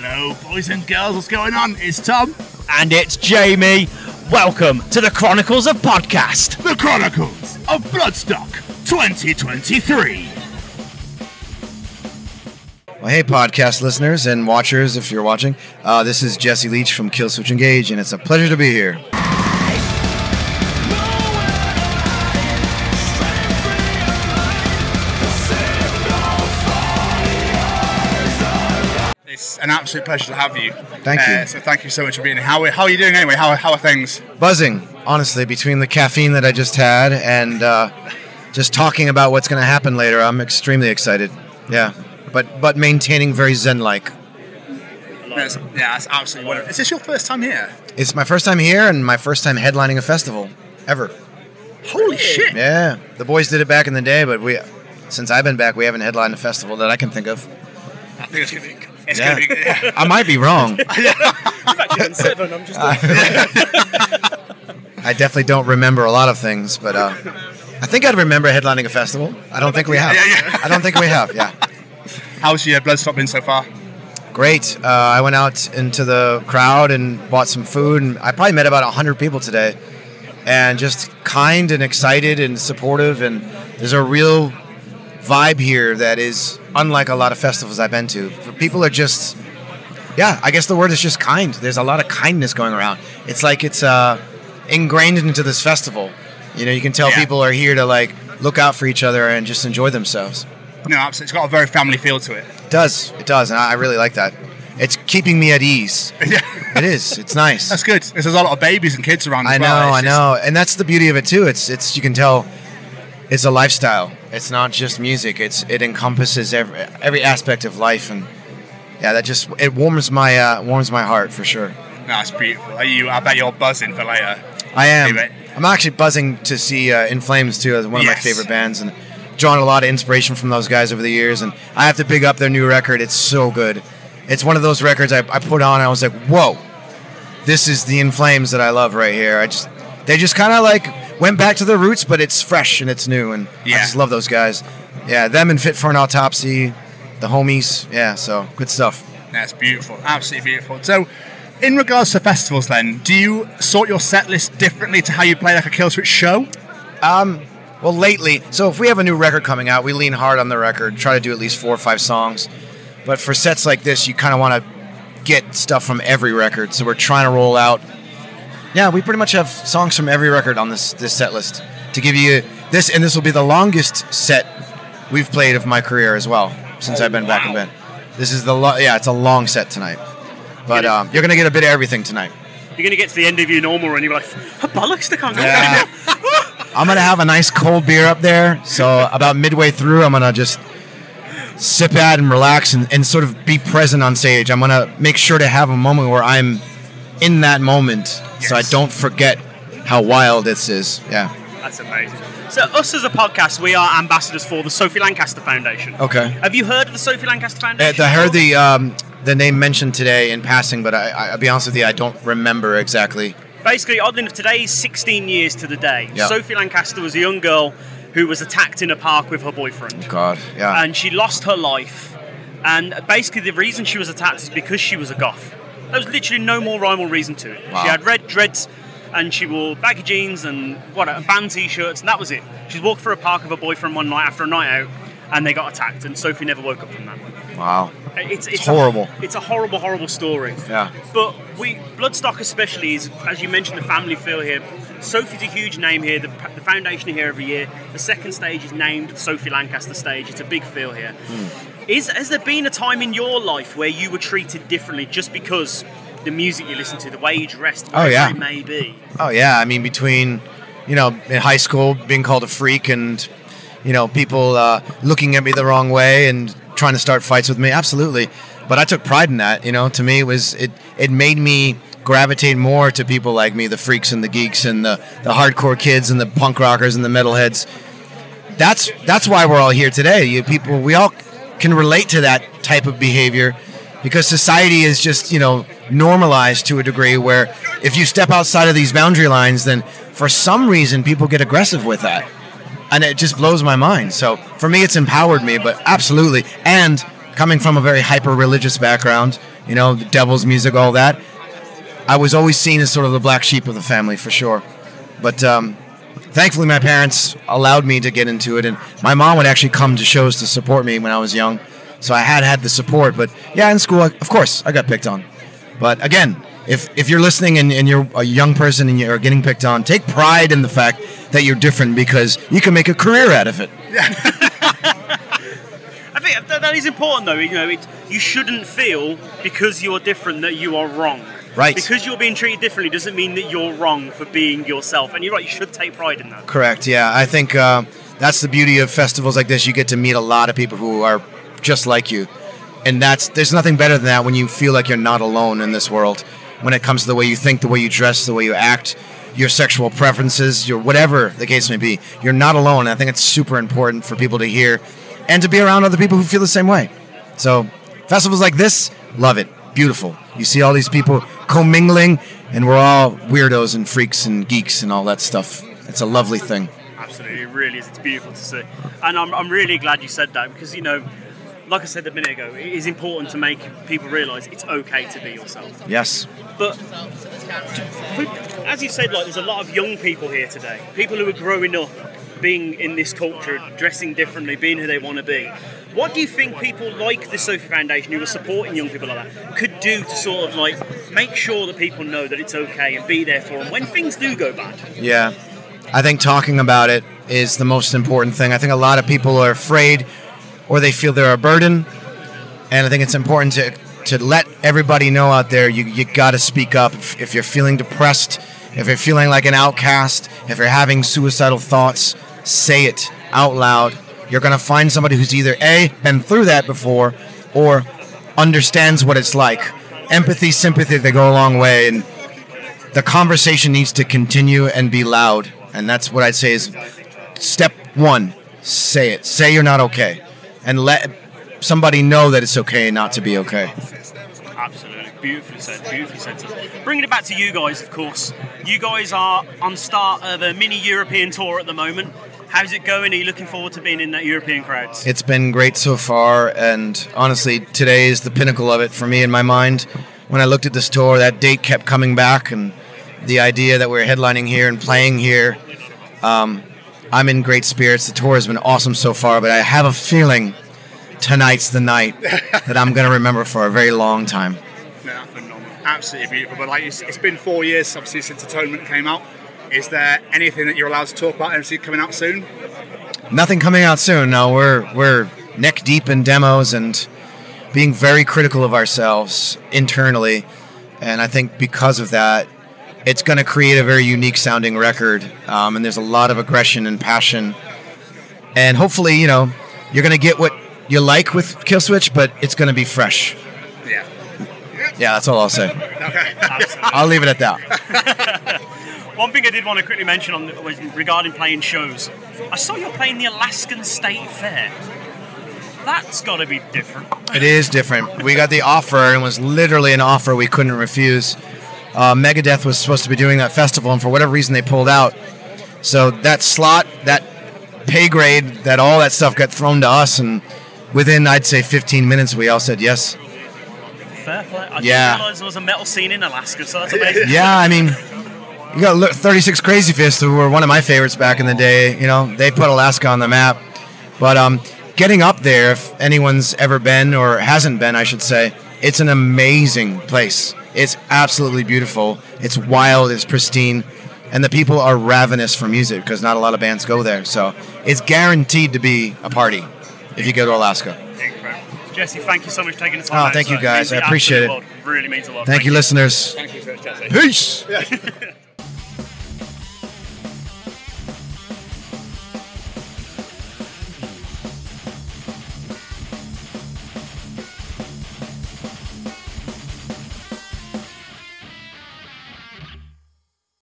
Hello, boys and girls, what's going on? It's Tom, And it's Jamie. Welcome to the Chronicles of Podcast. the Chronicles of Bloodstock 2023. Well, hey, podcast listeners and watchers, if you're watching. Uh, this is Jesse Leach from Killswitch Engage, and it's a pleasure to be here. It's an absolute pleasure to have you. Thank you. Uh, so thank you so much for being here. How, how are you doing anyway? How, how are things? Buzzing, honestly, between the caffeine that I just had and uh, just talking about what's going to happen later. I'm extremely excited. Yeah, but but maintaining very zen-like. That's, yeah, that's absolutely wonderful. Is this your first time here? It's my first time here and my first time headlining a festival ever. Holy shit! Yeah, the boys did it back in the day, but we, since I've been back, we haven't headlined a festival that I can think of. I think it's going to be. It's Yeah. going to be. Yeah. I might be wrong. seven. I'm just. I definitely don't remember a lot of things, but uh, I think I'd remember headlining a festival. I don't think we have. Yeah, yeah. I don't think we have. Yeah, How's your Bloodstock been so far? great. Uh, I went out into the crowd and bought some food, and I probably met about hundred people today, and just kind and excited and supportive. And there's a real vibe here that is unlike a lot of festivals I've been to. People are just, yeah, I guess the word is just kind. There's a lot of kindness going around. It's like it's uh, ingrained into this festival. You know, you can tell Yeah. people are here to like look out for each other and just enjoy themselves. No, absolutely. It's got a very family feel to it. It does, it does, and I really like that. It's keeping me at ease. Yeah. It is. It's nice. That's good. There's a lot of babies and kids around as I know, well. I know, and that's the beauty of it too. It's it's you can tell it's a lifestyle. It's not just music. It's it encompasses every every aspect of life, and yeah, that just it warms my uh, warms my heart for sure. No, beautiful. Are you? I bet you're buzzing for later. I am. Mate. I'm actually buzzing to see uh, In Flames too as one of my favorite bands, and drawn a lot of inspiration from those guys over the years. And I have to big up their new record. It's so good. It's one of those records I, I put on. And I was like, whoa, this is the In Flames that I love right here. I just they just kind of like went back to their roots, but it's fresh and it's new, and I just love those guys. Yeah, them and Fit for an Autopsy, the homies. Yeah, so good stuff. That's beautiful. Absolutely beautiful. So, in regards to festivals, then, do you sort your set list differently to how you play like a Killswitch show? Um, well, lately, so if we have a new record coming out, we lean hard on the record, try to do at least four or five songs. But for sets like this, you kind of want to get stuff from every record. So we're trying to roll out. Yeah, we pretty much have songs from every record on this this set list to give you this, and this will be the longest set we've played of my career as well since I've been back in wow. band. This is the lo- yeah, it's a long set tonight, but um, you're gonna get a bit of everything tonight. You're going to get to the end of your normal run, you're like, bollocks, can't go. Yeah. I'm gonna have a nice cold beer up there. So about midway through, I'm gonna just sip at and relax and, and sort of be present on stage. I'm gonna make sure to have a moment where I'm in that moment, so I don't forget how wild this is. Yeah. That's amazing. So, us as a podcast, we are ambassadors for the Sophie Lancaster Foundation. Okay. Have you heard of the Sophie Lancaster Uh, Foundation? I heard the um, the name mentioned today in passing, but I, I, I'll be honest with you, I don't remember exactly. Basically, oddly enough, today is 16 years to the day. Yeah. Sophie Lancaster was a young girl who was attacked in a park with her boyfriend. God, yeah. and she lost her life. And basically, the reason she was attacked is because she was a goth. There was literally no more rhyme or reason to it. Wow. She had red dreads, and she wore baggy jeans and what a band t-shirts, and that was it. She walked through a park with her boyfriend one night after a night out, and they got attacked. And Sophie never woke up from that. wow. It's, it's, horrible. A, it's a horrible, horrible story. Yeah. But we Bloodstock especially is, as you mentioned, the family feel here. Sophie's a huge name here. The, the foundation here every year. The second stage is named Sophie Lancaster stage. It's a big feel here. Hmm. Is has there been a time in your life where you were treated differently just because the music you listen to, the way you dressed, Oh, yeah. it may be? Oh yeah, I mean between, you know, in high school being called a freak and, you know, people uh, looking at me the wrong way and trying to start fights with me, absolutely. But I took pride in that. You know, to me it was it it made me gravitate more to people like me, the freaks and the geeks and the the hardcore kids and the punk rockers and the metalheads. That's that's why we're all here today. You people, we all can relate to that type of behavior because society is just you know normalized to a degree where if you step outside of these boundary lines then for some reason people get aggressive with that and it just blows my mind so for me it's empowered me but absolutely and coming from a very hyper religious background you know, the devil's music, all that. I was always seen as sort of the black sheep of the family for sure. But um, thankfully, my parents allowed me to get into it, and my mom would actually come to shows to support me when I was young. So I had had the support. But yeah, in school, of course, I got picked on. But again, if if you're listening and, and you're a young person and you're getting picked on, take pride in the fact that you're different because you can make a career out of it. I think that, that is important, though. You know, it, you shouldn't feel because you're different that you are wrong. Right. Because you're being treated differently doesn't mean that you're wrong for being yourself. And you're right. You should take pride in that. Correct. Yeah, I think uh, that's the beauty of festivals like this. You get to meet a lot of people who are just like you, and that's there's nothing better than that when you feel like you're not alone in this world. When it comes to the way you think, the way you dress, the way you act, your sexual preferences, your whatever the case may be, you're not alone. And I think it's super important for people to hear and to be around other people who feel the same way. So festivals like this, love it. Beautiful. You see all these people commingling, and we're all weirdos and freaks and geeks and all that stuff. It's a lovely thing. Absolutely, it really is. It's beautiful to see, and I'm, I'm really glad you said that because you know, like I said a minute ago, it is important to make people realise it's okay to be yourself. Yes. But as you said, like there's a lot of young people here today, people who are growing up, being in this culture, dressing differently, being who they want to be. What do you think people like the Sophie Foundation, who are supporting young people like that, could do to sort of like make sure that people know that it's okay and be there for them when things do go bad? Yeah. I think talking about it is the most important thing. I think a lot of people are afraid or they feel they're a burden. And I think it's important to, to let everybody know out there you, you got to speak up. If, if you're feeling depressed, if you're feeling like an outcast, if you're having suicidal thoughts, say it out loud. You're going to find somebody who's either A, been through that before, or understands what it's like. Empathy, sympathy, they go a long way. And the conversation needs to continue and be loud. And that's what I'd say is step one say it. Say you're not okay. And let somebody know that it's okay not to be okay. Absolutely, beautifully said. Beautifully said. Bringing it back to you guys, of course. You guys are on start of a mini European tour at the moment. How's it going? Are you looking forward to being in that European crowds? It's been great so far, and honestly, today is the pinnacle of it for me in my mind. When I looked at this tour, that date kept coming back, and the idea that we're headlining here and playing here, um, I'm in great spirits. The tour has been awesome so far, but I have a feeling tonight's the night that I'm going to remember for a very long time. No, phenomenal. Absolutely beautiful. But like, it's, it's been four years, obviously, since Atonement came out. Is there anything that you're allowed to talk about? MC coming out soon? Nothing coming out soon. No, we're we're neck deep in demos and being very critical of ourselves internally, and I think because of that, it's going to create a very unique sounding record. Um, and there's a lot of aggression and passion, and hopefully, you know, you're going to get what you like with Killswitch, but it's going to be fresh. Yeah. Yeah, that's all I'll say. Okay. I'll leave it at that. One thing I did want to quickly mention on the, was regarding playing shows. I saw you're playing the Alaskan State Fair. That's got to be different. It is different. We got the offer, and it was literally an offer we couldn't refuse. Uh, Megadeth was supposed to be doing that festival, and for whatever reason, they pulled out. So that slot, that pay grade, that all that stuff got thrown to us, and within I'd say 15 minutes, we all said yes. Fair play. I Yeah. didn't realise there was a metal scene in Alaska, so that's amazing. Yeah, I mean, you got look- 36 Crazyfists, who were one of my favorites back in the day. You know, they put Alaska on the map. But um, getting up there, if anyone's ever been or hasn't been, I should say, it's an amazing place. It's absolutely beautiful. It's wild. It's pristine, and the people are ravenous for music because not a lot of bands go there. So it's guaranteed to be a party if you go to Alaska. Jesse, thank you so much for taking the time. Oh, thank sir. you, guys. I appreciate it. world. Really means a lot. Thank you, listeners. Thank you so much, Jesse. Peace.